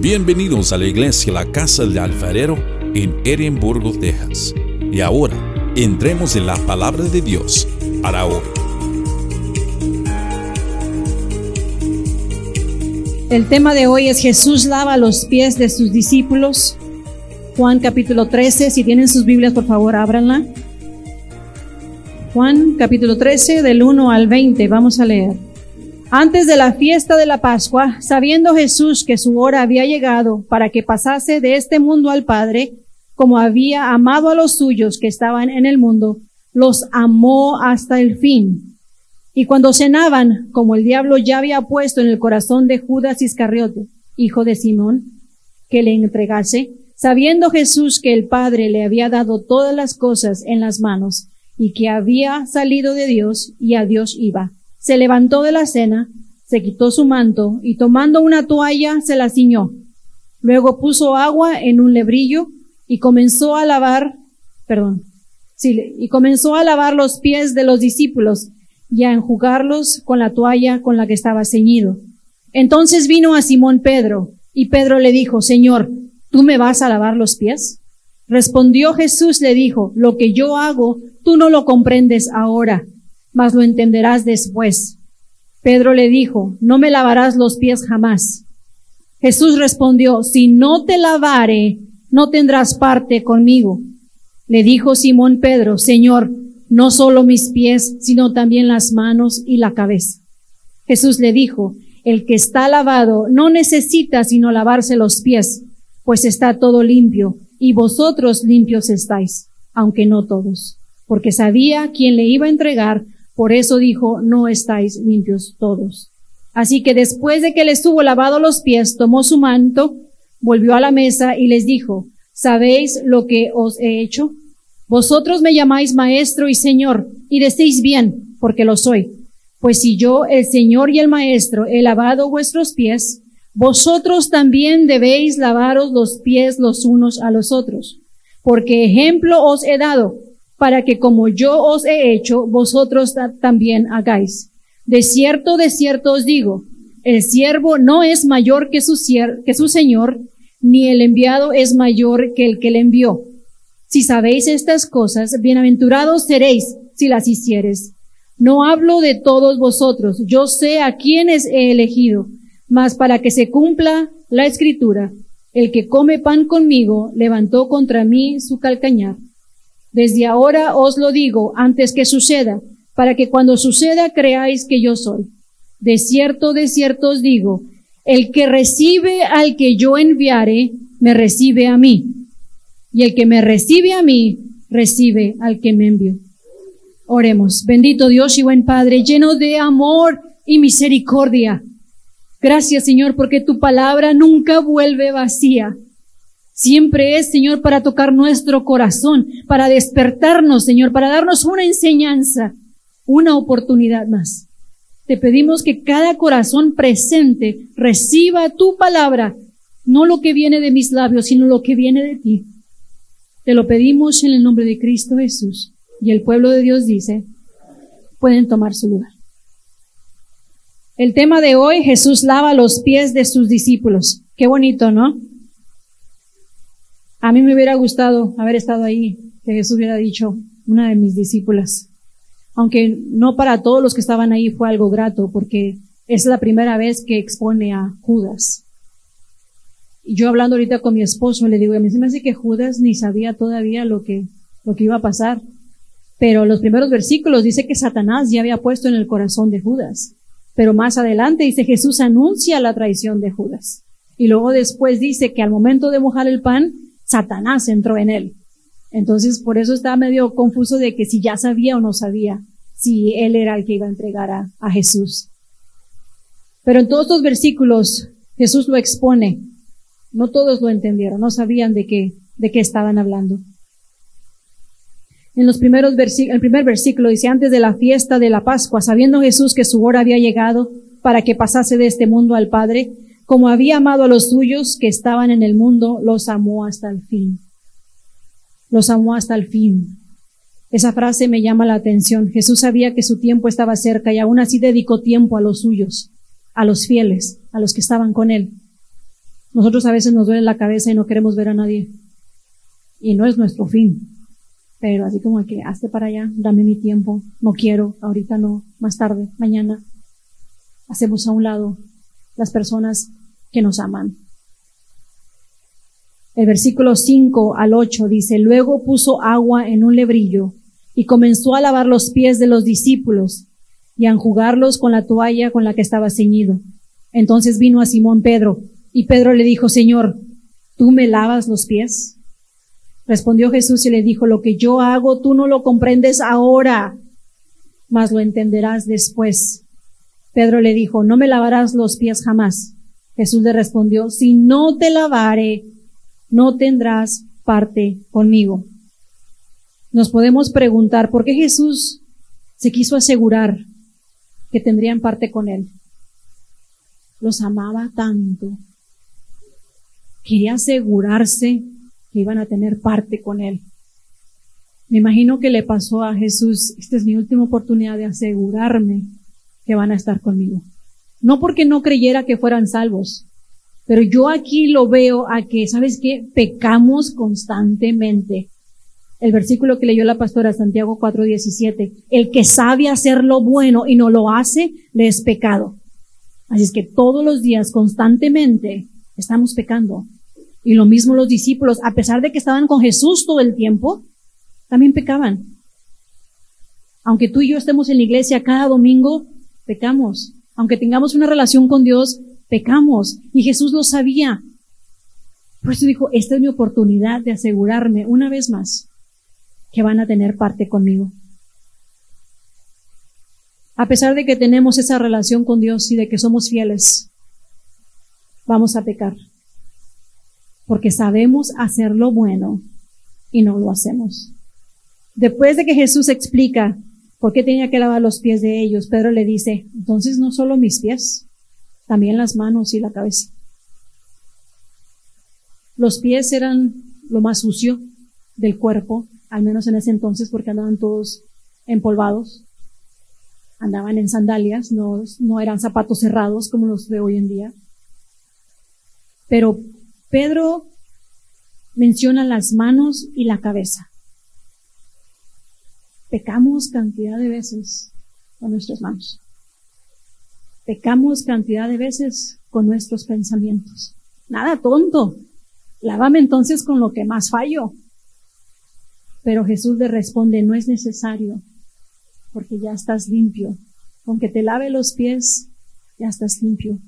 Bienvenidos a la iglesia La Casa del Alfarero en Edimburgo, Texas. Y ahora, entremos en la palabra de Dios para hoy. El tema de hoy es Jesús lava los pies de sus discípulos. Juan capítulo 13, si tienen sus Biblias, por favor, ábranla. Juan capítulo 13, del 1 al 20, vamos a leer. Antes de la fiesta de la Pascua, sabiendo Jesús que su hora había llegado para que pasase de este mundo al Padre, como había amado a los suyos que estaban en el mundo, los amó hasta el fin. Y cuando cenaban, como el diablo ya había puesto en el corazón de Judas Iscariote, hijo de Simón, que le entregase, sabiendo Jesús que el Padre le había dado todas las cosas en las manos, y que había salido de Dios y a Dios iba se levantó de la cena, se quitó su manto y tomando una toalla se la ciñó. Luego puso agua en un lebrillo y comenzó a lavar, perdón, y comenzó a lavar los pies de los discípulos y a enjugarlos con la toalla con la que estaba ceñido. Entonces vino a Simón Pedro y Pedro le dijo, Señor, ¿tú me vas a lavar los pies? Respondió Jesús, le dijo, lo que yo hago, tú no lo comprendes ahora mas lo entenderás después. Pedro le dijo, no me lavarás los pies jamás. Jesús respondió, si no te lavare, no tendrás parte conmigo. Le dijo Simón Pedro, Señor, no solo mis pies, sino también las manos y la cabeza. Jesús le dijo, el que está lavado no necesita sino lavarse los pies, pues está todo limpio, y vosotros limpios estáis, aunque no todos, porque sabía quién le iba a entregar, por eso dijo, no estáis limpios todos. Así que después de que les tuvo lavado los pies, tomó su manto, volvió a la mesa y les dijo, ¿sabéis lo que os he hecho? Vosotros me llamáis maestro y señor, y decís bien, porque lo soy. Pues si yo, el señor y el maestro, he lavado vuestros pies, vosotros también debéis lavaros los pies los unos a los otros. Porque ejemplo os he dado, para que como yo os he hecho, vosotros también hagáis. De cierto, de cierto os digo, el siervo no es mayor que su, que su señor, ni el enviado es mayor que el que le envió. Si sabéis estas cosas, bienaventurados seréis si las hicieres. No hablo de todos vosotros, yo sé a quienes he elegido, mas para que se cumpla la escritura, el que come pan conmigo levantó contra mí su calcañar. Desde ahora os lo digo antes que suceda, para que cuando suceda creáis que yo soy. De cierto, de cierto os digo, el que recibe al que yo enviare, me recibe a mí. Y el que me recibe a mí, recibe al que me envió. Oremos. Bendito Dios y buen Padre, lleno de amor y misericordia. Gracias Señor porque tu palabra nunca vuelve vacía. Siempre es, Señor, para tocar nuestro corazón, para despertarnos, Señor, para darnos una enseñanza, una oportunidad más. Te pedimos que cada corazón presente reciba tu palabra, no lo que viene de mis labios, sino lo que viene de ti. Te lo pedimos en el nombre de Cristo Jesús. Y el pueblo de Dios dice, pueden tomar su lugar. El tema de hoy, Jesús lava los pies de sus discípulos. Qué bonito, ¿no? A mí me hubiera gustado haber estado ahí, que Jesús hubiera dicho, una de mis discípulas. Aunque no para todos los que estaban ahí fue algo grato, porque es la primera vez que expone a Judas. Y yo hablando ahorita con mi esposo, le digo, a mí se me hace que Judas ni sabía todavía lo que, lo que iba a pasar. Pero los primeros versículos dice que Satanás ya había puesto en el corazón de Judas. Pero más adelante dice Jesús anuncia la traición de Judas. Y luego después dice que al momento de mojar el pan, Satanás entró en él. Entonces, por eso estaba medio confuso de que si ya sabía o no sabía si él era el que iba a entregar a, Jesús. Pero en todos estos versículos Jesús lo expone. No todos lo entendieron, no sabían de qué, de qué estaban hablando. En los primeros el primer versículo dice, antes de la fiesta de la Pascua, sabiendo Jesús que su hora había llegado para que pasase de este mundo al Padre, como había amado a los suyos que estaban en el mundo, los amó hasta el fin. Los amó hasta el fin. Esa frase me llama la atención. Jesús sabía que su tiempo estaba cerca y aún así dedicó tiempo a los suyos, a los fieles, a los que estaban con él. Nosotros a veces nos duele la cabeza y no queremos ver a nadie. Y no es nuestro fin. Pero así como que hazte para allá, dame mi tiempo, no quiero, ahorita no, más tarde, mañana. Hacemos a un lado las personas que nos aman. El versículo 5 al 8 dice, luego puso agua en un lebrillo y comenzó a lavar los pies de los discípulos y a enjugarlos con la toalla con la que estaba ceñido. Entonces vino a Simón Pedro y Pedro le dijo, Señor, ¿tú me lavas los pies? Respondió Jesús y le dijo, lo que yo hago tú no lo comprendes ahora, mas lo entenderás después. Pedro le dijo, no me lavarás los pies jamás. Jesús le respondió, si no te lavare, no tendrás parte conmigo. Nos podemos preguntar por qué Jesús se quiso asegurar que tendrían parte con él. Los amaba tanto. Quería asegurarse que iban a tener parte con él. Me imagino que le pasó a Jesús, esta es mi última oportunidad de asegurarme que van a estar conmigo. No porque no creyera que fueran salvos, pero yo aquí lo veo a que, ¿sabes qué? Pecamos constantemente. El versículo que leyó la pastora Santiago 4:17, el que sabe hacer lo bueno y no lo hace, le es pecado. Así es que todos los días, constantemente, estamos pecando. Y lo mismo los discípulos, a pesar de que estaban con Jesús todo el tiempo, también pecaban. Aunque tú y yo estemos en la iglesia cada domingo, pecamos. Aunque tengamos una relación con Dios, pecamos y Jesús lo sabía. Por eso dijo, esta es mi oportunidad de asegurarme una vez más que van a tener parte conmigo. A pesar de que tenemos esa relación con Dios y de que somos fieles, vamos a pecar. Porque sabemos hacer lo bueno y no lo hacemos. Después de que Jesús explica por qué tenía que lavar los pies de ellos, Pedro le dice, entonces no solo mis pies, también las manos y la cabeza. Los pies eran lo más sucio del cuerpo, al menos en ese entonces, porque andaban todos empolvados, andaban en sandalias, no, no eran zapatos cerrados como los de hoy en día. Pero Pedro menciona las manos y la cabeza. Pecamos cantidad de veces con nuestras manos. Pecamos cantidad de veces con nuestros pensamientos. Nada tonto. Lávame entonces con lo que más fallo. Pero Jesús le responde, no es necesario, porque ya estás limpio. Aunque te lave los pies, ya estás limpio.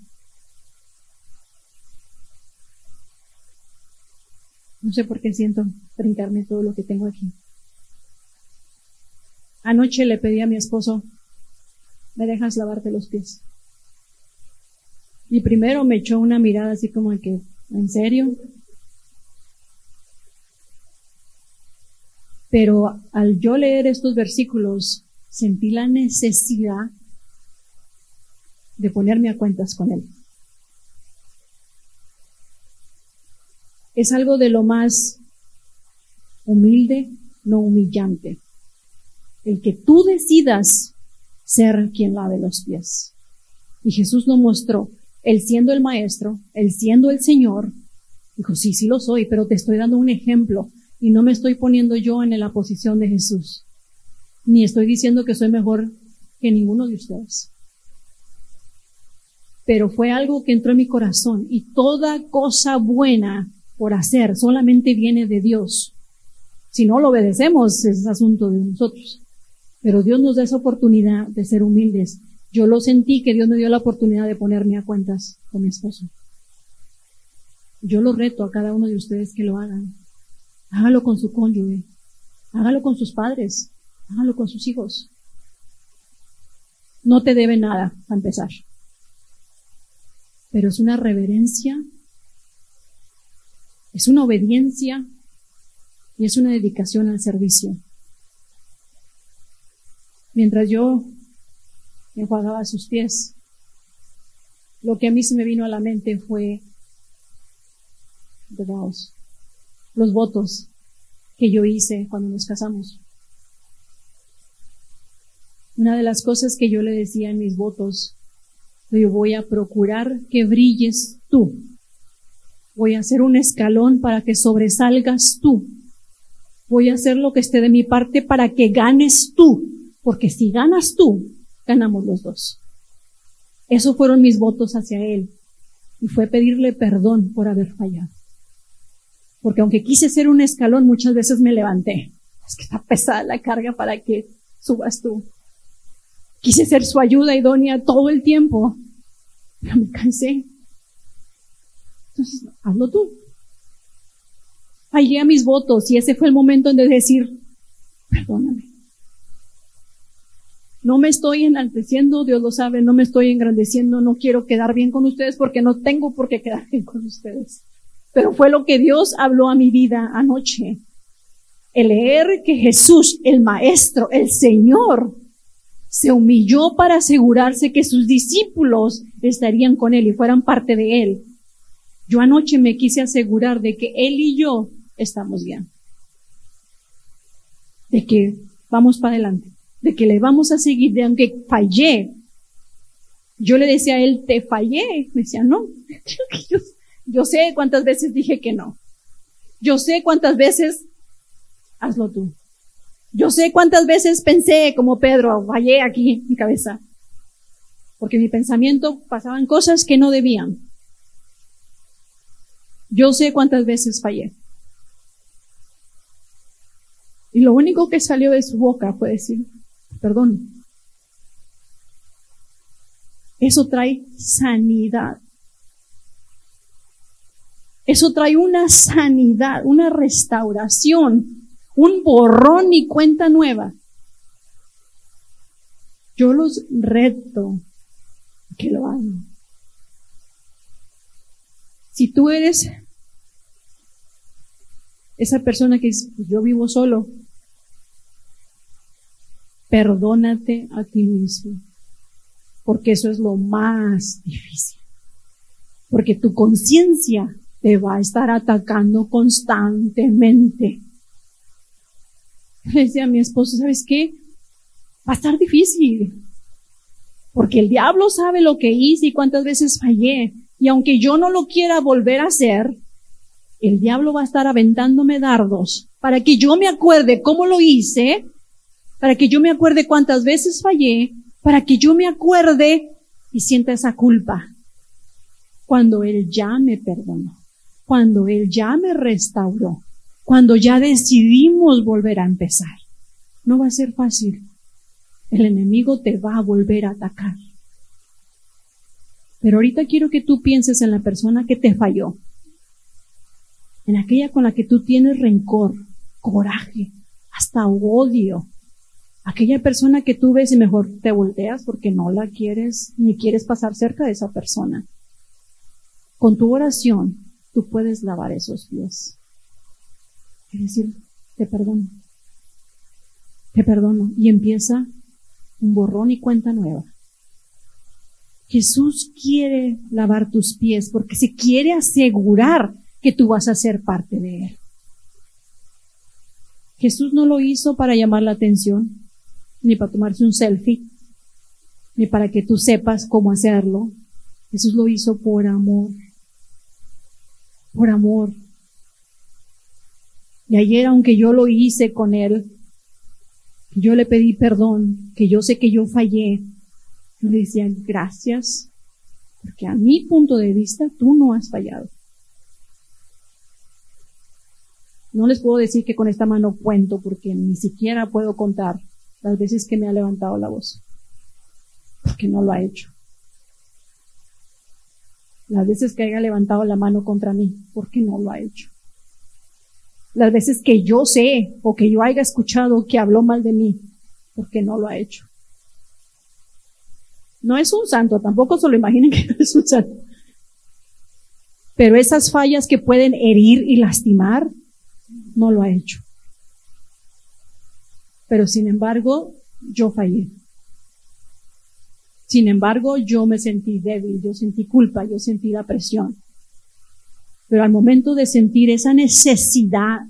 No sé por qué siento brincarme todo lo que tengo aquí. Anoche le pedí a mi esposo, ¿me dejas lavarte los pies? Y primero me echó una mirada así como de que, ¿en serio? Pero al yo leer estos versículos, sentí la necesidad de ponerme a cuentas con él. Es algo de lo más humilde, no humillante. El que tú decidas ser quien lave los pies. Y Jesús lo mostró él siendo el maestro, él siendo el Señor, dijo, sí, sí lo soy, pero te estoy dando un ejemplo y no me estoy poniendo yo en la posición de Jesús, ni estoy diciendo que soy mejor que ninguno de ustedes. Pero fue algo que entró en mi corazón y toda cosa buena por hacer solamente viene de Dios. Si no lo obedecemos es asunto de nosotros. Pero Dios nos da esa oportunidad de ser humildes yo lo sentí que Dios me dio la oportunidad de ponerme a cuentas con mi esposo. Yo lo reto a cada uno de ustedes que lo hagan. Hágalo con su cónyuge. Hágalo con sus padres. Hágalo con sus hijos. No te debe nada, a empezar. Pero es una reverencia, es una obediencia y es una dedicación al servicio. Mientras yo enjuagaba sus pies. Lo que a mí se me vino a la mente fue los votos que yo hice cuando nos casamos. Una de las cosas que yo le decía en mis votos, yo voy a procurar que brilles tú Voy a hacer un escalón para que sobresalgas tú. Voy a hacer lo que esté de mi parte para que ganes tú. Porque si ganas tú, ganamos los dos. Esos fueron mis votos hacia él. Y fue pedirle perdón por haber fallado. Porque aunque quise ser un escalón, muchas veces me levanté. Es que está pesada la carga para que subas tú. Quise ser su ayuda idónea todo el tiempo, pero me cansé. Entonces, hazlo tú. Fallé a mis votos y ese fue el momento de decir, perdóname. No me estoy enalteciendo, Dios lo sabe, no me estoy engrandeciendo, no quiero quedar bien con ustedes porque no tengo por qué quedar bien con ustedes. Pero fue lo que Dios habló a mi vida anoche. El leer que Jesús, el Maestro, el Señor, se humilló para asegurarse que sus discípulos estarían con Él y fueran parte de Él. Yo anoche me quise asegurar de que Él y yo estamos bien. De que vamos para adelante de que le vamos a seguir, de aunque fallé. Yo le decía a él, te fallé. Me decía, no. Yo, sé cuántas veces dije que no. Yo sé cuántas veces, hazlo tú. Yo sé cuántas veces pensé como Pedro, fallé aquí mi cabeza. Porque en mi pensamiento pasaban cosas que no debían. Yo sé cuántas veces fallé. Y lo único que salió de su boca fue decir, perdón. Eso trae sanidad. Eso trae una sanidad, una restauración, un borrón y cuenta nueva. Yo los reto que lo hagan. Si tú eres esa persona que dice, pues yo vivo solo, Perdónate a ti mismo, porque eso es lo más difícil. Porque tu conciencia te va a estar atacando constantemente. Le decía a mi esposo, ¿sabes qué? Va a estar difícil. Porque el diablo sabe lo que hice y cuántas veces fallé. Y aunque yo no lo quiera volver a hacer, el diablo va a estar aventándome dardos para que yo me acuerde cómo lo hice para que yo me acuerde cuántas veces fallé, para que yo me acuerde y sienta esa culpa. Cuando Él ya me perdonó, cuando Él ya me restauró, cuando ya decidimos volver a empezar. No va a ser fácil. El enemigo te va a volver a atacar. Pero ahorita quiero que tú pienses en la persona que te falló, en aquella con la que tú tienes rencor, coraje, hasta odio, aquella persona que tú ves y mejor te volteas porque no la quieres ni quieres pasar cerca de esa persona. Con tu oración tú puedes lavar esos pies. Es decir, te perdono. Te perdono. Y empieza un borrón y cuenta nueva. Jesús quiere lavar tus pies porque se quiere asegurar que tú vas a ser parte de Él. Jesús no lo hizo para llamar la atención ni para tomarse un selfie, ni para que tú sepas cómo hacerlo. Jesús lo hizo por amor, por amor. Y ayer, aunque yo lo hice con él, yo le pedí perdón, que yo sé que yo fallé, yo le decía gracias, porque a mi punto de vista tú no has fallado. No les puedo decir que con esta mano cuento porque ni siquiera puedo contar las veces que me ha levantado la voz, porque no lo ha hecho. Las veces que haya levantado la mano contra mí, porque no lo ha hecho. Las veces que yo sé o que yo haya escuchado que habló mal de mí, porque no lo ha hecho. No es un santo, tampoco se lo imaginen que no es un santo. Pero esas fallas que pueden herir y lastimar, no lo ha hecho. Pero sin embargo, yo fallé. Sin embargo, yo me sentí débil, yo sentí culpa, yo sentí la presión. Pero al momento de sentir esa necesidad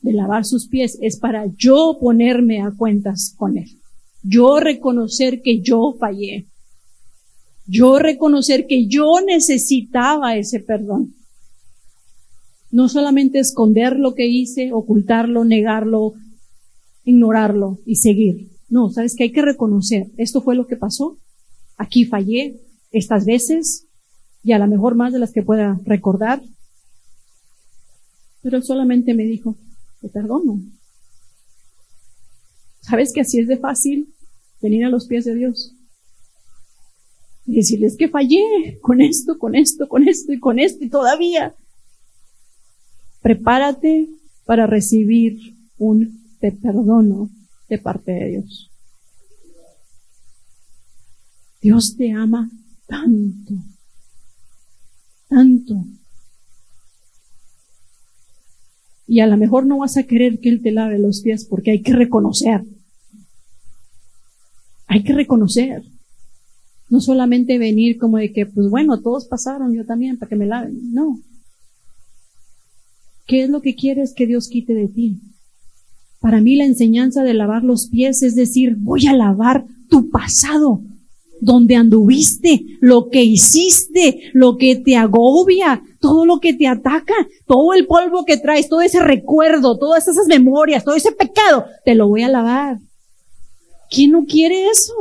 de lavar sus pies es para yo ponerme a cuentas con Él. Yo reconocer que yo fallé. Yo reconocer que yo necesitaba ese perdón. No solamente esconder lo que hice, ocultarlo, negarlo, ignorarlo y seguir. No, sabes que hay que reconocer, esto fue lo que pasó, aquí fallé estas veces y a lo mejor más de las que pueda recordar. Pero él solamente me dijo, te perdono. ¿Sabes que así es de fácil venir a los pies de Dios? Y decirles que fallé con esto, con esto, con esto y con esto y todavía. Prepárate para recibir un te perdono de parte de Dios. Dios te ama tanto, tanto. Y a lo mejor no vas a querer que Él te lave los pies porque hay que reconocer. Hay que reconocer. No solamente venir como de que, pues bueno, todos pasaron, yo también, para que me laven. No. ¿Qué es lo que quieres que Dios quite de ti? Para mí la enseñanza de lavar los pies es decir, voy a lavar tu pasado, donde anduviste, lo que hiciste, lo que te agobia, todo lo que te ataca, todo el polvo que traes, todo ese recuerdo, todas esas memorias, todo ese pecado, te lo voy a lavar. ¿Quién no quiere eso?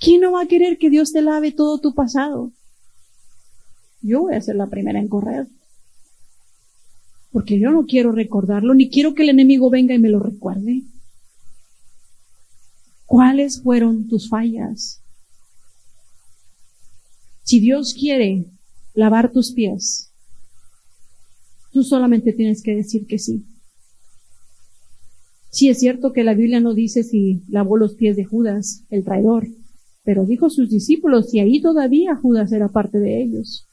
¿Quién no va a querer que Dios te lave todo tu pasado? Yo voy a ser la primera en correr porque yo no quiero recordarlo, ni quiero que el enemigo venga y me lo recuerde. ¿Cuáles fueron tus fallas? Si Dios quiere lavar tus pies, tú solamente tienes que decir que sí. Sí es cierto que la Biblia no dice si lavó los pies de Judas, el traidor, pero dijo sus discípulos y ahí todavía Judas era parte de ellos.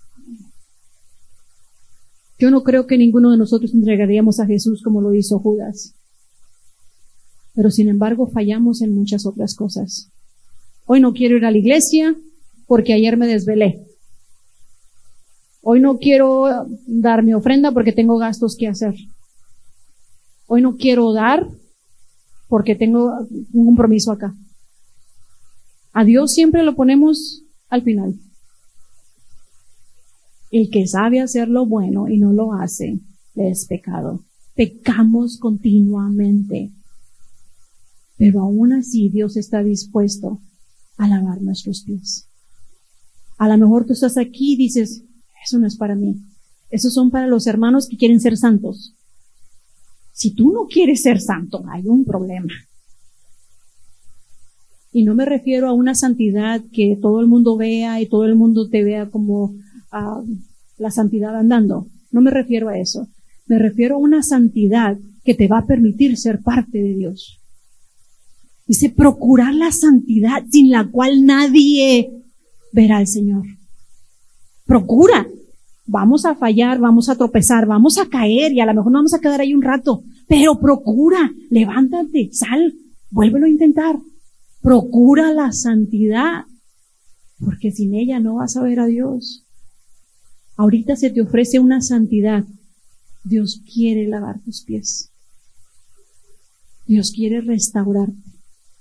Yo no creo que ninguno de nosotros entregaríamos a Jesús como lo hizo Judas. Pero sin embargo fallamos en muchas otras cosas. Hoy no quiero ir a la iglesia porque ayer me desvelé. Hoy no quiero dar mi ofrenda porque tengo gastos que hacer. Hoy no quiero dar porque tengo un compromiso acá. A Dios siempre lo ponemos al final. El que sabe hacer lo bueno y no lo hace, es pecado. Pecamos continuamente. Pero aún así Dios está dispuesto a lavar nuestros pies. A lo mejor tú estás aquí y dices, eso no es para mí. Esos son para los hermanos que quieren ser santos. Si tú no quieres ser santo, hay un problema. Y no me refiero a una santidad que todo el mundo vea y todo el mundo te vea como a la santidad andando. No me refiero a eso. Me refiero a una santidad que te va a permitir ser parte de Dios. Dice, procurar la santidad sin la cual nadie verá al Señor. Procura. Vamos a fallar, vamos a tropezar, vamos a caer y a lo mejor no vamos a quedar ahí un rato, pero procura, levántate, sal, vuélvelo a intentar. Procura la santidad, porque sin ella no vas a ver a Dios. Ahorita se te ofrece una santidad. Dios quiere lavar tus pies. Dios quiere restaurarte.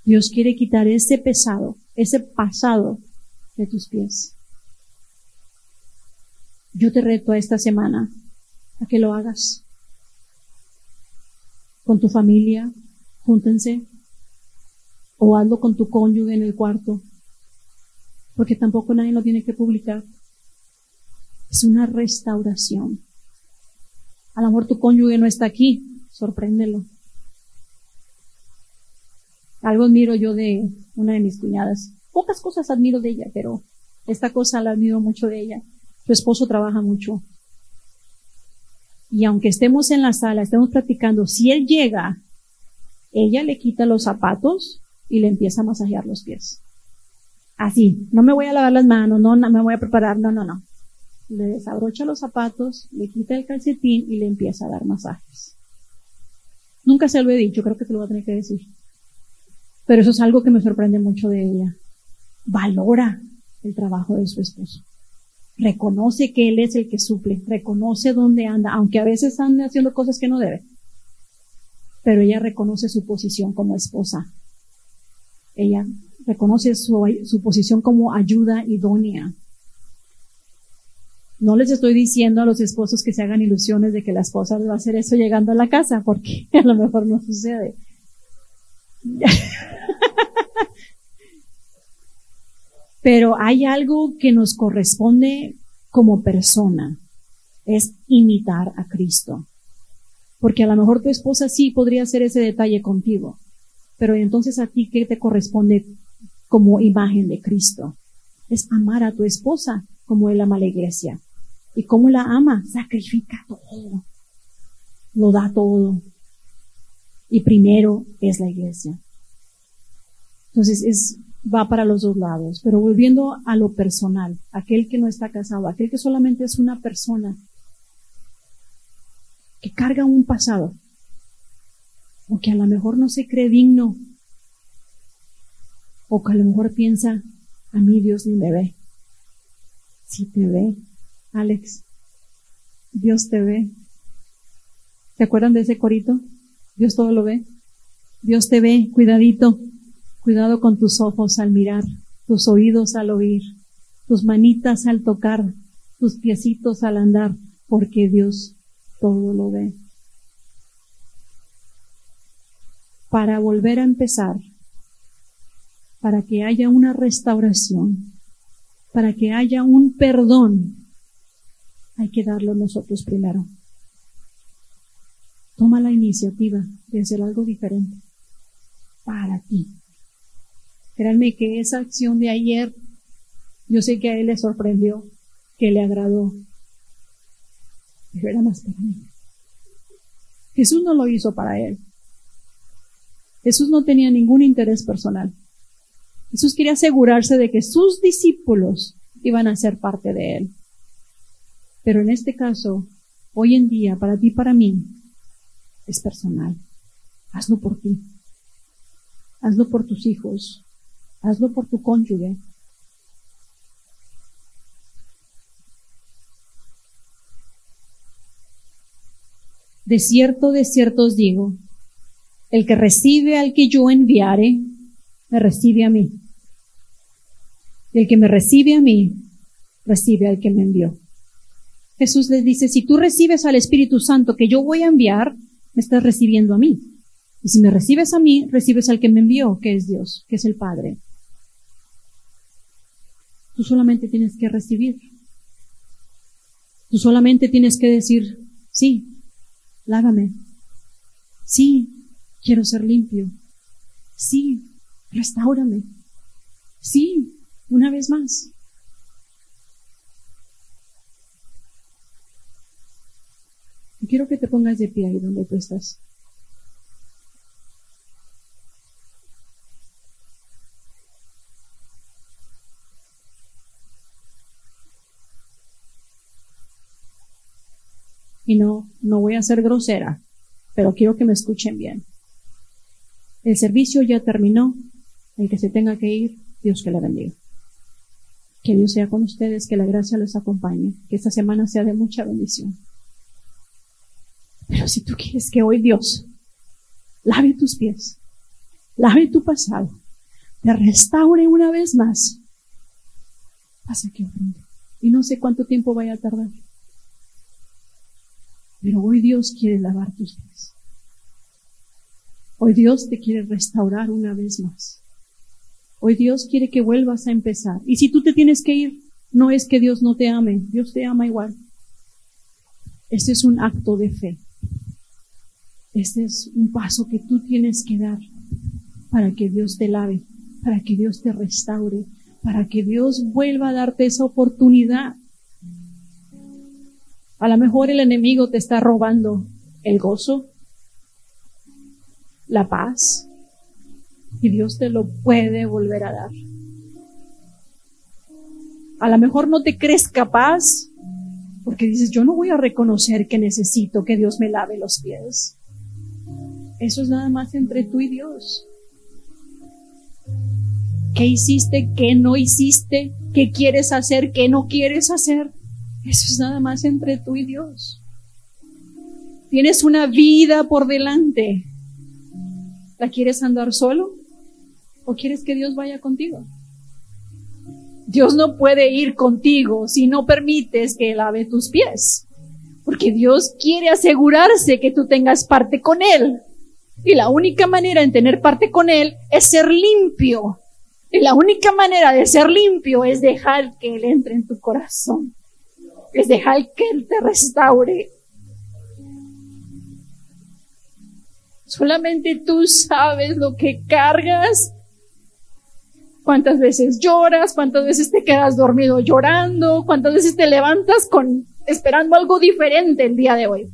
Dios quiere quitar ese pesado, ese pasado de tus pies. Yo te reto a esta semana a que lo hagas. Con tu familia, júntense. O hazlo con tu cónyuge en el cuarto. Porque tampoco nadie lo tiene que publicar. Es una restauración. A lo mejor tu cónyuge no está aquí, sorpréndelo. Algo admiro yo de una de mis cuñadas. Pocas cosas admiro de ella, pero esta cosa la admiro mucho de ella. Su esposo trabaja mucho. Y aunque estemos en la sala, estemos practicando, si él llega, ella le quita los zapatos y le empieza a masajear los pies. Así, no me voy a lavar las manos, no, no me voy a preparar, no, no, no le desabrocha los zapatos, le quita el calcetín y le empieza a dar masajes. Nunca se lo he dicho, creo que se lo voy a tener que decir. Pero eso es algo que me sorprende mucho de ella. Valora el trabajo de su esposo. Reconoce que él es el que suple, reconoce dónde anda, aunque a veces anda haciendo cosas que no debe. Pero ella reconoce su posición como esposa. Ella reconoce su, su posición como ayuda idónea No les estoy diciendo a los esposos que se hagan ilusiones de que la esposa va a hacer eso llegando a la casa, porque a lo mejor no sucede. Pero hay algo que nos corresponde como persona, es imitar a Cristo. Porque a lo mejor tu esposa sí podría hacer ese detalle contigo, pero entonces a ti, ¿qué te corresponde como imagen de Cristo? Es amar a tu esposa como Él ama la iglesia. ¿Y cómo la ama? Sacrifica todo. Lo da todo. Y primero es la iglesia. Entonces es, va para los dos lados. Pero volviendo a lo personal, aquel que no está casado, aquel que solamente es una persona que carga un pasado, o que a lo mejor no se cree digno, o que a lo mejor piensa, a mí Dios ni me ve. Si te ve, Alex, Dios te ve. ¿Se acuerdan de ese corito? Dios todo lo ve. Dios te ve, cuidadito. Cuidado con tus ojos al mirar, tus oídos al oír, tus manitas al tocar, tus piecitos al andar, porque Dios todo lo ve. Para volver a empezar, para que haya una restauración, para que haya un perdón, hay que darlo nosotros primero. Toma la iniciativa de hacer algo diferente para ti. Créanme que esa acción de ayer, yo sé que a él le sorprendió, que le agradó, pero era más para mí. Jesús no lo hizo para él. Jesús no tenía ningún interés personal. Jesús quería asegurarse de que sus discípulos iban a ser parte de él. Pero en este caso, hoy en día, para ti para mí, es personal. Hazlo por ti. Hazlo por tus hijos. Hazlo por tu cónyuge. De cierto, de cierto os digo, el que recibe al que yo enviare, me recibe a mí. Y el que me recibe a mí, recibe al que me envió. Jesús les dice, si tú recibes al Espíritu Santo que yo voy a enviar, me estás recibiendo a mí. Y si me recibes a mí, recibes al que me envió, que es Dios, que es el Padre. Tú solamente tienes que recibir. Tú solamente tienes que decir, sí, lávame. Sí, quiero ser limpio. Sí, restaurame. Sí, una vez más. Quiero que te pongas de pie ahí donde tú estás. Y no, no voy a ser grosera, pero quiero que me escuchen bien. El servicio ya terminó. El que se tenga que ir, Dios que le bendiga. Que Dios sea con ustedes, que la gracia les acompañe, que esta semana sea de mucha bendición. Si tú quieres que hoy Dios lave tus pies, lave tu pasado, te restaure una vez más, pasa aquí enfrente. Y no sé cuánto tiempo vaya a tardar. Pero hoy Dios quiere lavar tus pies. Hoy Dios te quiere restaurar una vez más. Hoy Dios quiere que vuelvas a empezar. Y si tú te tienes que ir, no es que Dios no te ame, Dios te ama igual. Este es un acto de fe. Este es un paso que tú tienes que dar para que Dios te lave, para que Dios te restaure, para que Dios vuelva a darte esa oportunidad. A lo mejor el enemigo te está robando el gozo, la paz, y Dios te lo puede volver a dar. A lo mejor no te crees capaz porque dices, yo no voy a reconocer que necesito que Dios me lave los pies. Eso es nada más entre tú y Dios. ¿Qué hiciste? ¿Qué no hiciste? ¿Qué quieres hacer? ¿Qué no quieres hacer? Eso es nada más entre tú y Dios. Tienes una vida por delante. ¿La quieres andar solo? ¿O quieres que Dios vaya contigo? Dios no puede ir contigo si no permites que lave tus pies. Porque Dios quiere asegurarse que tú tengas parte con Él. Y la única manera de tener parte con Él es ser limpio. Y la única manera de ser limpio es dejar que Él entre en tu corazón. Es dejar que Él te restaure. Solamente tú sabes lo que cargas cuántas veces lloras, cuántas veces te quedas dormido llorando, cuántas veces te levantas con esperando algo diferente el día de hoy.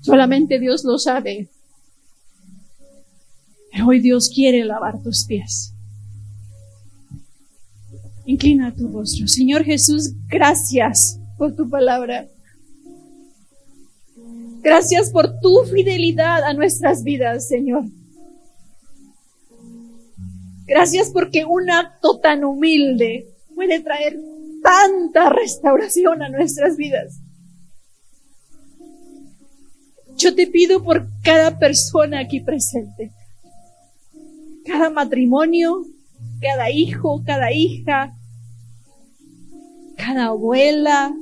Solamente Dios lo sabe. Hoy Dios quiere lavar tus pies. Inclina tu rostro. Señor Jesús, gracias por tu palabra. Gracias por tu fidelidad a nuestras vidas, Señor. Gracias porque un acto tan humilde puede traer tanta restauración a nuestras vidas. Yo te pido por cada persona aquí presente, cada matrimonio, cada hijo, cada hija, cada abuela,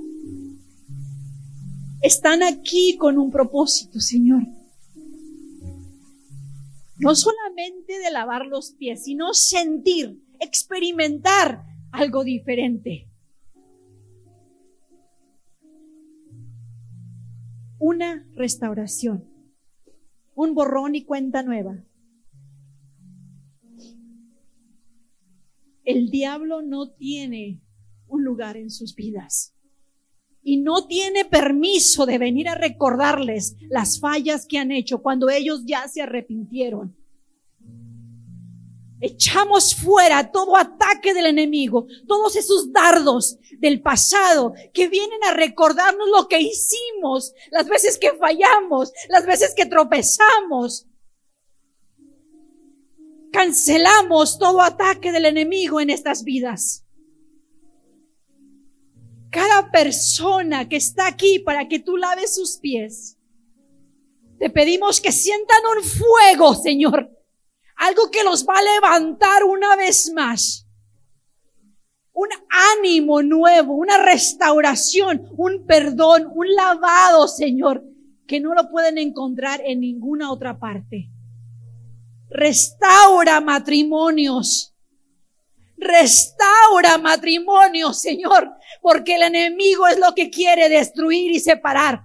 están aquí con un propósito, Señor no solamente de lavar los pies, sino sentir, experimentar algo diferente. Una restauración, un borrón y cuenta nueva. El diablo no tiene un lugar en sus vidas y no tiene permiso de venir a recordarles las fallas que han hecho cuando ellos ya se arrepintieron. Echamos fuera todo ataque del enemigo, todos esos dardos del pasado que vienen a recordarnos lo que hicimos, las veces que fallamos, las veces que tropezamos. Cancelamos todo ataque del enemigo en estas vidas cada persona que está aquí para que tú laves sus pies. Te pedimos que sientan un fuego, Señor. Algo que los va a levantar una vez más. Un ánimo nuevo, una restauración, un perdón, un lavado, Señor, que no lo pueden encontrar en ninguna otra parte. Restaura matrimonios. Restaura matrimonio, Señor, porque el enemigo es lo que quiere destruir y separar.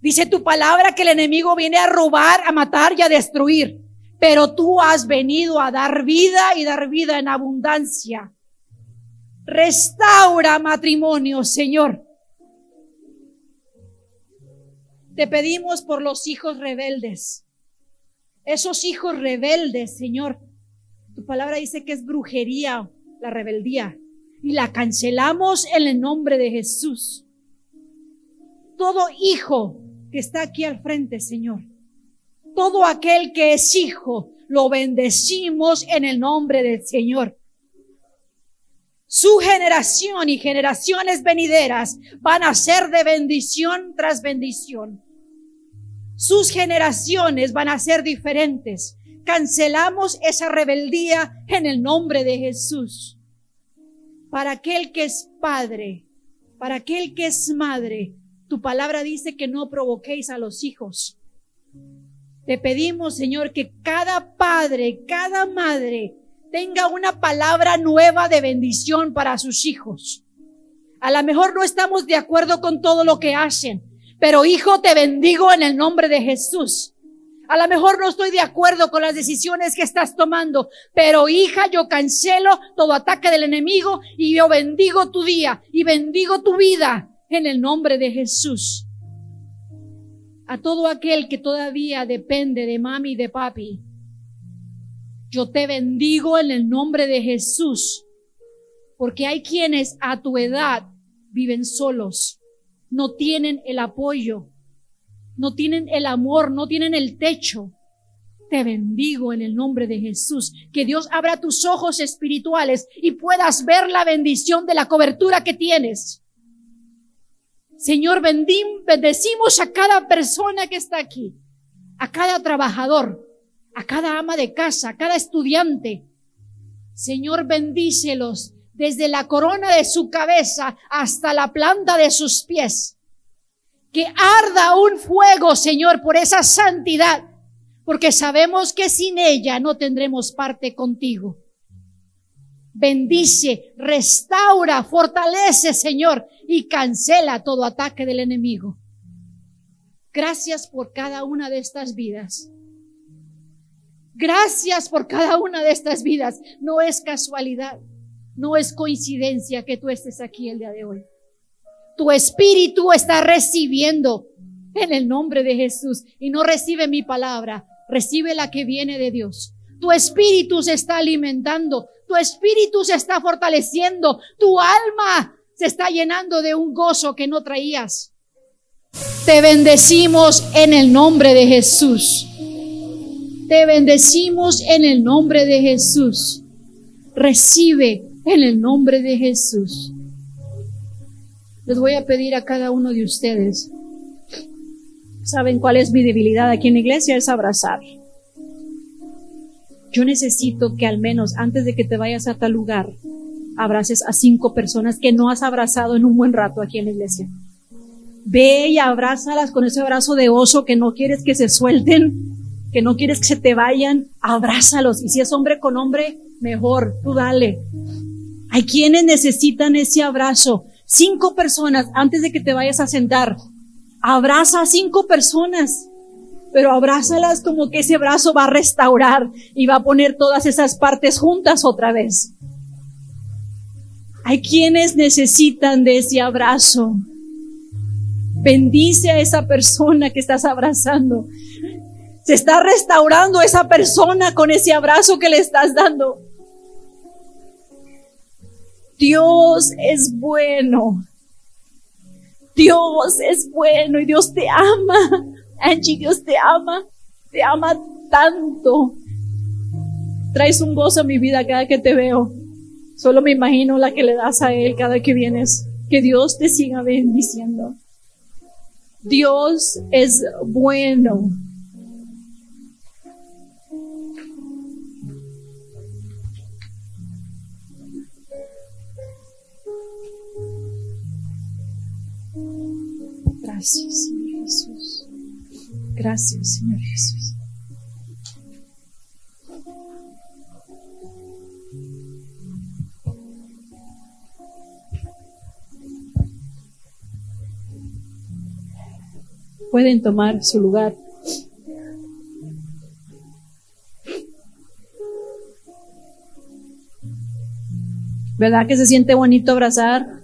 Dice tu palabra que el enemigo viene a robar, a matar y a destruir, pero tú has venido a dar vida y dar vida en abundancia. Restaura matrimonio, Señor. Te pedimos por los hijos rebeldes. Esos hijos rebeldes, Señor, tu palabra dice que es brujería la rebeldía y la cancelamos en el nombre de Jesús. Todo hijo que está aquí al frente, Señor, todo aquel que es hijo, lo bendecimos en el nombre del Señor. Su generación y generaciones venideras van a ser de bendición tras bendición. Sus generaciones van a ser diferentes Cancelamos esa rebeldía en el nombre de Jesús. Para aquel que es padre, para aquel que es madre, tu palabra dice que no provoquéis a los hijos. Te pedimos, Señor, que cada padre, cada madre tenga una palabra nueva de bendición para sus hijos. A lo mejor no estamos de acuerdo con todo lo que hacen, pero hijo, te bendigo en el nombre de Jesús. A lo mejor no estoy de acuerdo con las decisiones que estás tomando, pero hija, yo cancelo todo ataque del enemigo y yo bendigo tu día y bendigo tu vida en el nombre de Jesús. A todo aquel que todavía depende de mami y de papi, yo te bendigo en el nombre de Jesús, porque hay quienes a tu edad viven solos, no tienen el apoyo, no tienen el amor, no tienen el techo. Te bendigo en el nombre de Jesús. Que Dios abra tus ojos espirituales y puedas ver la bendición de la cobertura que tienes. Señor, bendecimos a cada persona que está aquí, a cada trabajador, a cada ama de casa, a cada estudiante. Señor, bendícelos desde la corona de su cabeza hasta la planta de sus pies. Que arda un fuego, Señor, por esa santidad, porque sabemos que sin ella no tendremos parte contigo. Bendice, restaura, fortalece, Señor, y cancela todo ataque del enemigo. Gracias por cada una de estas vidas. Gracias por cada una de estas vidas. No es casualidad. No es coincidencia que tú estés aquí el día de hoy. Tu espíritu está recibiendo en el nombre de Jesús y no recibe mi palabra, recibe la que viene de Dios. Tu espíritu se está alimentando, tu espíritu se está fortaleciendo, tu alma se está llenando de un gozo que no traías. Te bendecimos en el nombre de Jesús. Te bendecimos en el nombre de Jesús. Recibe en el nombre de Jesús. Les voy a pedir a cada uno de ustedes, ¿saben cuál es mi debilidad aquí en la iglesia? Es abrazar. Yo necesito que al menos antes de que te vayas a tal lugar, abraces a cinco personas que no has abrazado en un buen rato aquí en la iglesia. Ve y abrázalas con ese abrazo de oso que no quieres que se suelten, que no quieres que se te vayan, abrázalos. Y si es hombre con hombre, mejor, tú dale. Hay quienes necesitan ese abrazo. Cinco personas antes de que te vayas a sentar. Abraza a cinco personas, pero abrázalas como que ese abrazo va a restaurar y va a poner todas esas partes juntas otra vez. Hay quienes necesitan de ese abrazo. Bendice a esa persona que estás abrazando. Se está restaurando esa persona con ese abrazo que le estás dando. Dios es bueno. Dios es bueno y Dios te ama. Angie, Dios te ama. Te ama tanto. Traes un gozo a mi vida cada que te veo. Solo me imagino la que le das a Él cada que vienes. Que Dios te siga bendiciendo. Dios es bueno. Gracias, Señor Jesús. Gracias, Señor Jesús. Pueden tomar su lugar. ¿Verdad que se siente bonito abrazar?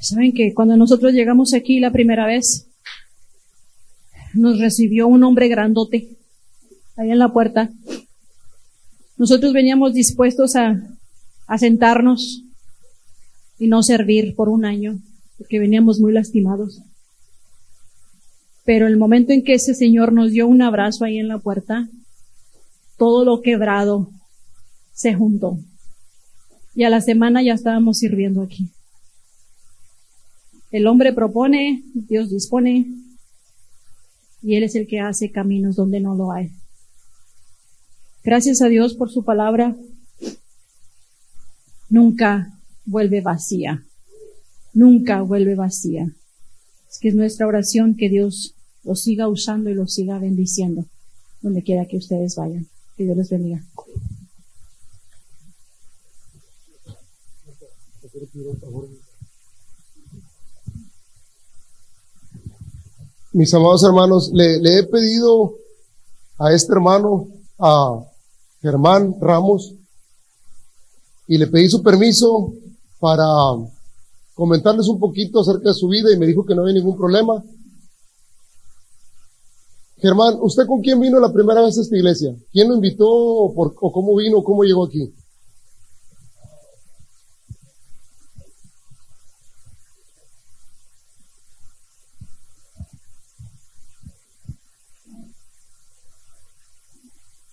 Saben que cuando nosotros llegamos aquí la primera vez, nos recibió un hombre grandote ahí en la puerta. Nosotros veníamos dispuestos a, a sentarnos y no servir por un año, porque veníamos muy lastimados. Pero el momento en que ese señor nos dio un abrazo ahí en la puerta, todo lo quebrado se juntó. Y a la semana ya estábamos sirviendo aquí. El hombre propone, Dios dispone, y Él es el que hace caminos donde no lo hay. Gracias a Dios por su palabra. Nunca vuelve vacía. Nunca vuelve vacía. Es que es nuestra oración que Dios lo siga usando y lo siga bendiciendo donde quiera que ustedes vayan. Que Dios les bendiga. Mis amados hermanos, le, he pedido a este hermano, a Germán Ramos, y le pedí su permiso para comentarles un poquito acerca de su vida y me dijo que no había ningún problema. Germán, ¿usted con quién vino la primera vez a esta iglesia? ¿Quién lo invitó o, por, o cómo vino o cómo llegó aquí?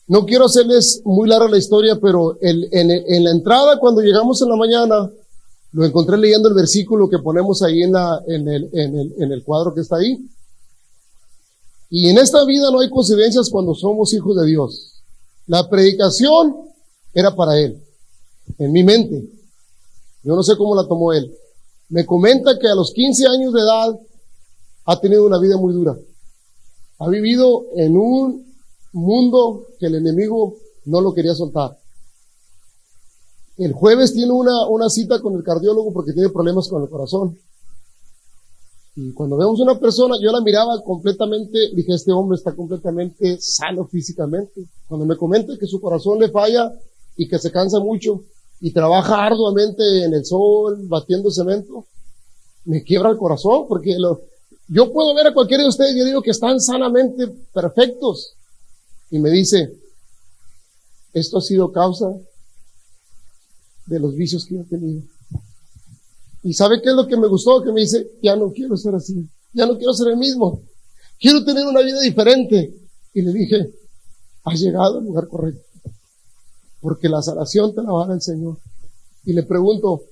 No quiero hacerles muy larga la historia, pero en, la entrada, cuando llegamos en la mañana, lo encontré leyendo el versículo que ponemos ahí en, el, en el cuadro que está ahí. Y en esta vida no hay coincidencias cuando somos hijos de Dios. La predicación era para él, en mi mente. Yo no sé cómo la tomó él. Me comenta que a los 15 años de edad ha tenido una vida muy dura. Ha vivido en un mundo que el enemigo no lo quería soltar. El jueves tiene una, una cita con el cardiólogo porque tiene problemas con el corazón. Y cuando vemos una persona, yo la miraba completamente, dije, este hombre está completamente sano físicamente. Cuando me comenta que su corazón le falla y que se cansa mucho y trabaja arduamente en el sol, batiendo cemento, me quiebra el corazón porque yo puedo ver a cualquiera de ustedes y digo que están sanamente perfectos, y me dice, esto ha sido causa de los vicios que he tenido. ¿Y sabe qué es lo que me gustó? Que me dice, ya no quiero ser así, ya no quiero ser el mismo, quiero tener una vida diferente. Y le dije, has llegado al lugar correcto, porque la salvación te la va a dar el Señor. Y le pregunto,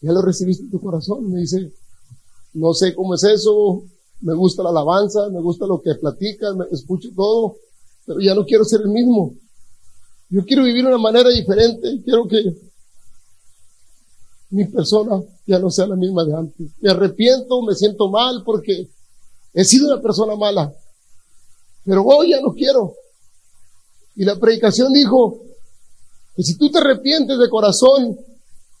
¿ya lo recibiste en tu corazón? Me dice, no sé cómo es eso, me gusta la alabanza, me gusta lo que platicas, me escucho todo, pero ya no quiero ser el mismo. Yo quiero vivir de una manera diferente, quiero que mi persona ya no sea la misma de antes. Me arrepiento, me siento mal porque he sido una persona mala, pero hoy ya no quiero. Y la predicación dijo que si tú te arrepientes de corazón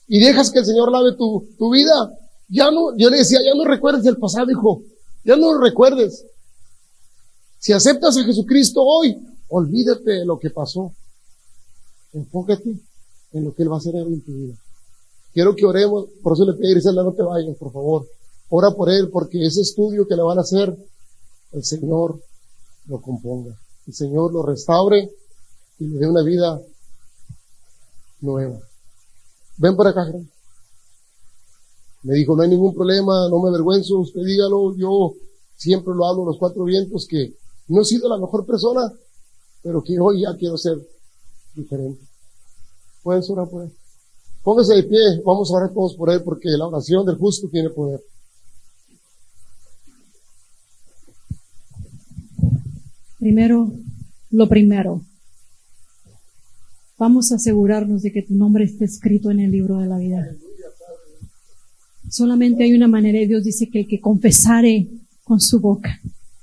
y dejas que el Señor lave tu, tu vida, ya no, yo le decía, ya no recuerdes el pasado, hijo, ya no lo recuerdes. Si aceptas a Jesucristo hoy, olvídate de lo que pasó. Enfócate en lo que Él va a hacer en tu vida. Quiero que oremos, por eso le pido a Griselda, no te vayas, por favor. Ora por Él, porque ese estudio que le van a hacer, el Señor lo componga. El Señor lo restaure y le dé una vida nueva. Ven por acá, Me dijo, no hay ningún problema, no me avergüenzo, usted dígalo, yo siempre lo hablo los cuatro vientos que no he sido la mejor persona, pero que hoy ya quiero ser diferente. Puedes orar por él. Póngase de pie, vamos a orar todos por él, porque la oración del justo tiene poder. Primero, lo primero. Vamos a asegurarnos de que tu nombre esté escrito en el libro de la vida. Solamente hay una manera y Dios dice que el que confesare con su boca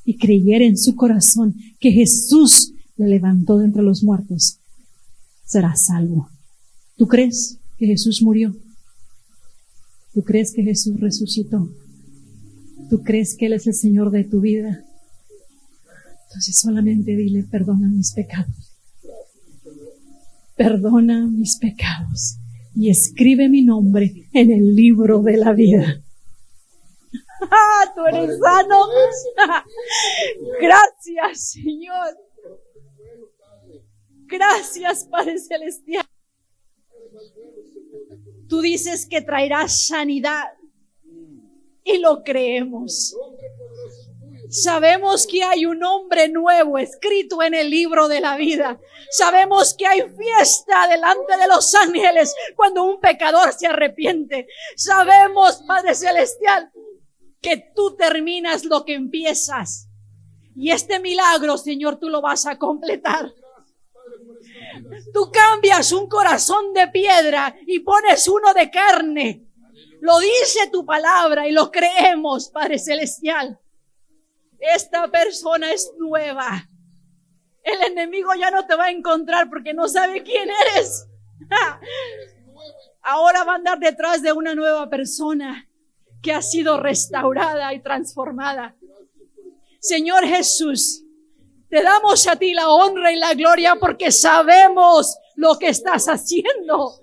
y creyera en su corazón que Jesús le levantó de entre los muertos, será salvo. ¿Tú crees que Jesús murió? ¿Tú crees que Jesús resucitó? ¿Tú crees que Él es el Señor de tu vida? Entonces solamente dile, perdona mis pecados. Perdona mis pecados y escribe mi nombre en el libro de la vida. Tú eres sano. Gracias, Señor. Gracias, Padre Celestial. Tú dices que traerás sanidad y lo creemos. Sabemos que hay un nombre nuevo escrito en el libro de la vida. Sabemos que hay fiesta delante de los ángeles cuando un pecador se arrepiente. Sabemos, Padre Celestial, que tú terminas lo que empiezas. Y este milagro, Señor, tú lo vas a completar. Tú cambias un corazón de piedra y pones uno de carne. Lo dice tu palabra y lo creemos, Padre Celestial. Esta persona es nueva. El enemigo ya no te va a encontrar porque no sabe quién eres. Ahora va a andar detrás de una nueva persona que ha sido restaurada y transformada. Señor Jesús, te damos a ti la honra y la gloria porque sabemos lo que estás haciendo.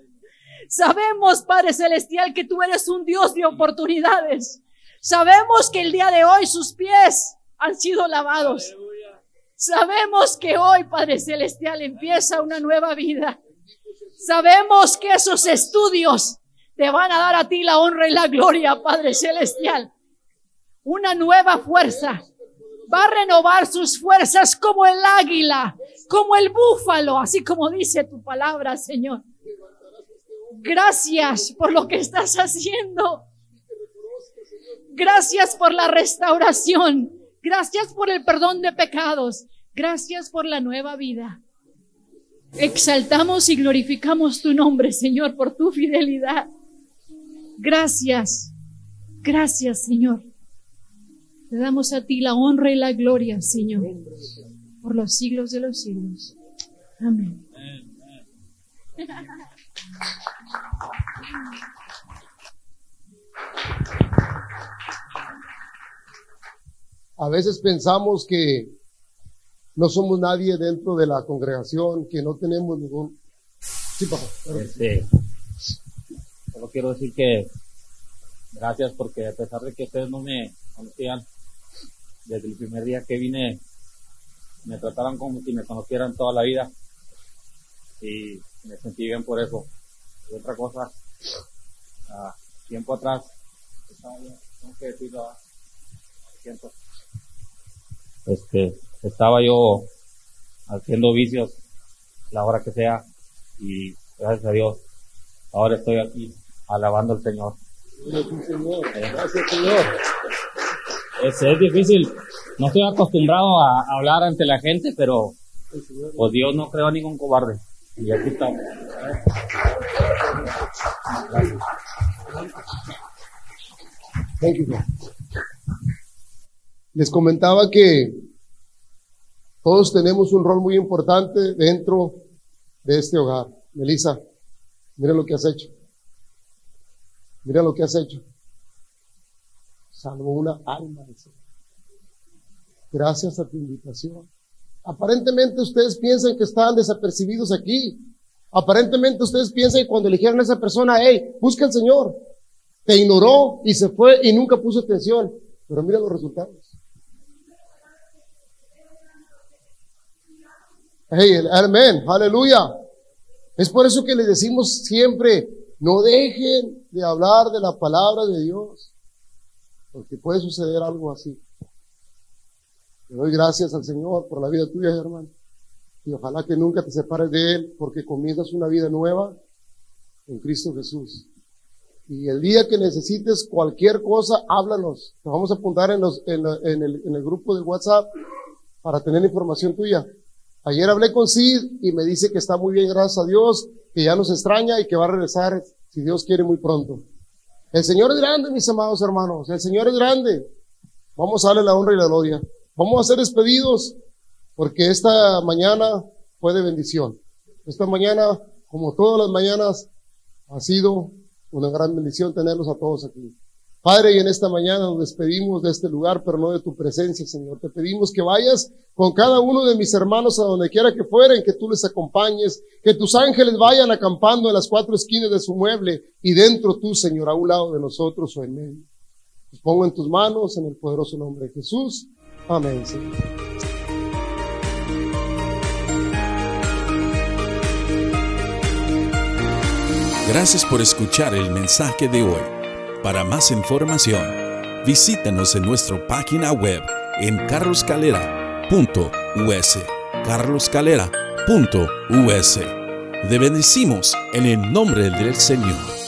Sabemos, Padre Celestial, que tú eres un Dios de oportunidades. Sabemos que el día de hoy sus pies han sido lavados. Sabemos que hoy, Padre Celestial, empieza una nueva vida. Sabemos que esos estudios te van a dar a ti la honra y la gloria, Padre Celestial. Una nueva fuerza. Va a renovar sus fuerzas como el águila, como el búfalo, así como dice tu palabra, Señor. Gracias por lo que estás haciendo. Gracias por la restauración. Gracias por el perdón de pecados. Gracias por la nueva vida. Exaltamos y glorificamos tu nombre, Señor, por tu fidelidad. Gracias. Gracias, Señor. Te damos a ti la honra y la gloria, Señor, por los siglos de los siglos. Amén. A veces pensamos que no somos nadie dentro de la congregación, que no tenemos ningún... Sí, papá. Quiero decir que gracias porque a pesar de que ustedes no me conocían, desde el primer día que vine, me trataban como si me conocieran toda la vida y me sentí bien por eso. Y otra cosa, ah, tiempo atrás, tengo que decirlo, este, estaba yo haciendo vicios la hora que sea y gracias a Dios ahora estoy aquí alabando al Señor. Gracias, Señor. Es, es difícil, no estoy acostumbrado a hablar ante la gente, pero pues Dios no creó a ningún cobarde. Y aquí estamos. Thank you, God. Les comentaba que todos tenemos un rol muy importante dentro de este hogar. Melissa, mira lo que has hecho. Mira lo que has hecho. Salvo una alma. Gracias a tu invitación. Aparentemente ustedes piensan que estaban desapercibidos aquí. Aparentemente ustedes piensan que cuando eligieron a esa persona, hey, busca al Señor. Te ignoró y se fue y nunca puso atención. Pero mira los resultados. Hey, amén, aleluya. Es por eso que le decimos siempre, no dejen de hablar de la palabra de Dios, porque puede suceder algo así. Le doy gracias al Señor por la vida tuya, hermano. Y ojalá que nunca te separes de Él, porque comienzas una vida nueva en Cristo Jesús. Y el día que necesites cualquier cosa, háblanos. Te vamos a apuntar en, los, en, el, en el grupo de WhatsApp para tener información tuya. Ayer hablé con Sid y me dice que está muy bien, gracias a Dios, que ya nos extraña y que va a regresar, si Dios quiere, muy pronto. El Señor es grande, mis amados hermanos. El Señor es grande. Vamos a darle la honra y la gloria. Vamos a ser despedidos porque esta mañana fue de bendición. Esta mañana, como todas las mañanas, ha sido una gran bendición tenerlos a todos aquí. Padre, y en esta mañana nos despedimos de este lugar, pero no de tu presencia, Señor. Te pedimos que vayas con cada uno de mis hermanos a donde quiera que fueren, que tú les acompañes, que tus ángeles vayan acampando en las cuatro esquinas de su mueble y dentro tú, Señor, a un lado de nosotros o en medio. Los pongo en tus manos en el poderoso nombre de Jesús. Amén, Señor. Gracias por escuchar el mensaje de hoy. Para más información, visítanos en nuestra página web en carloscalera.us. carloscalera.us. Te bendecimos en el nombre del Señor.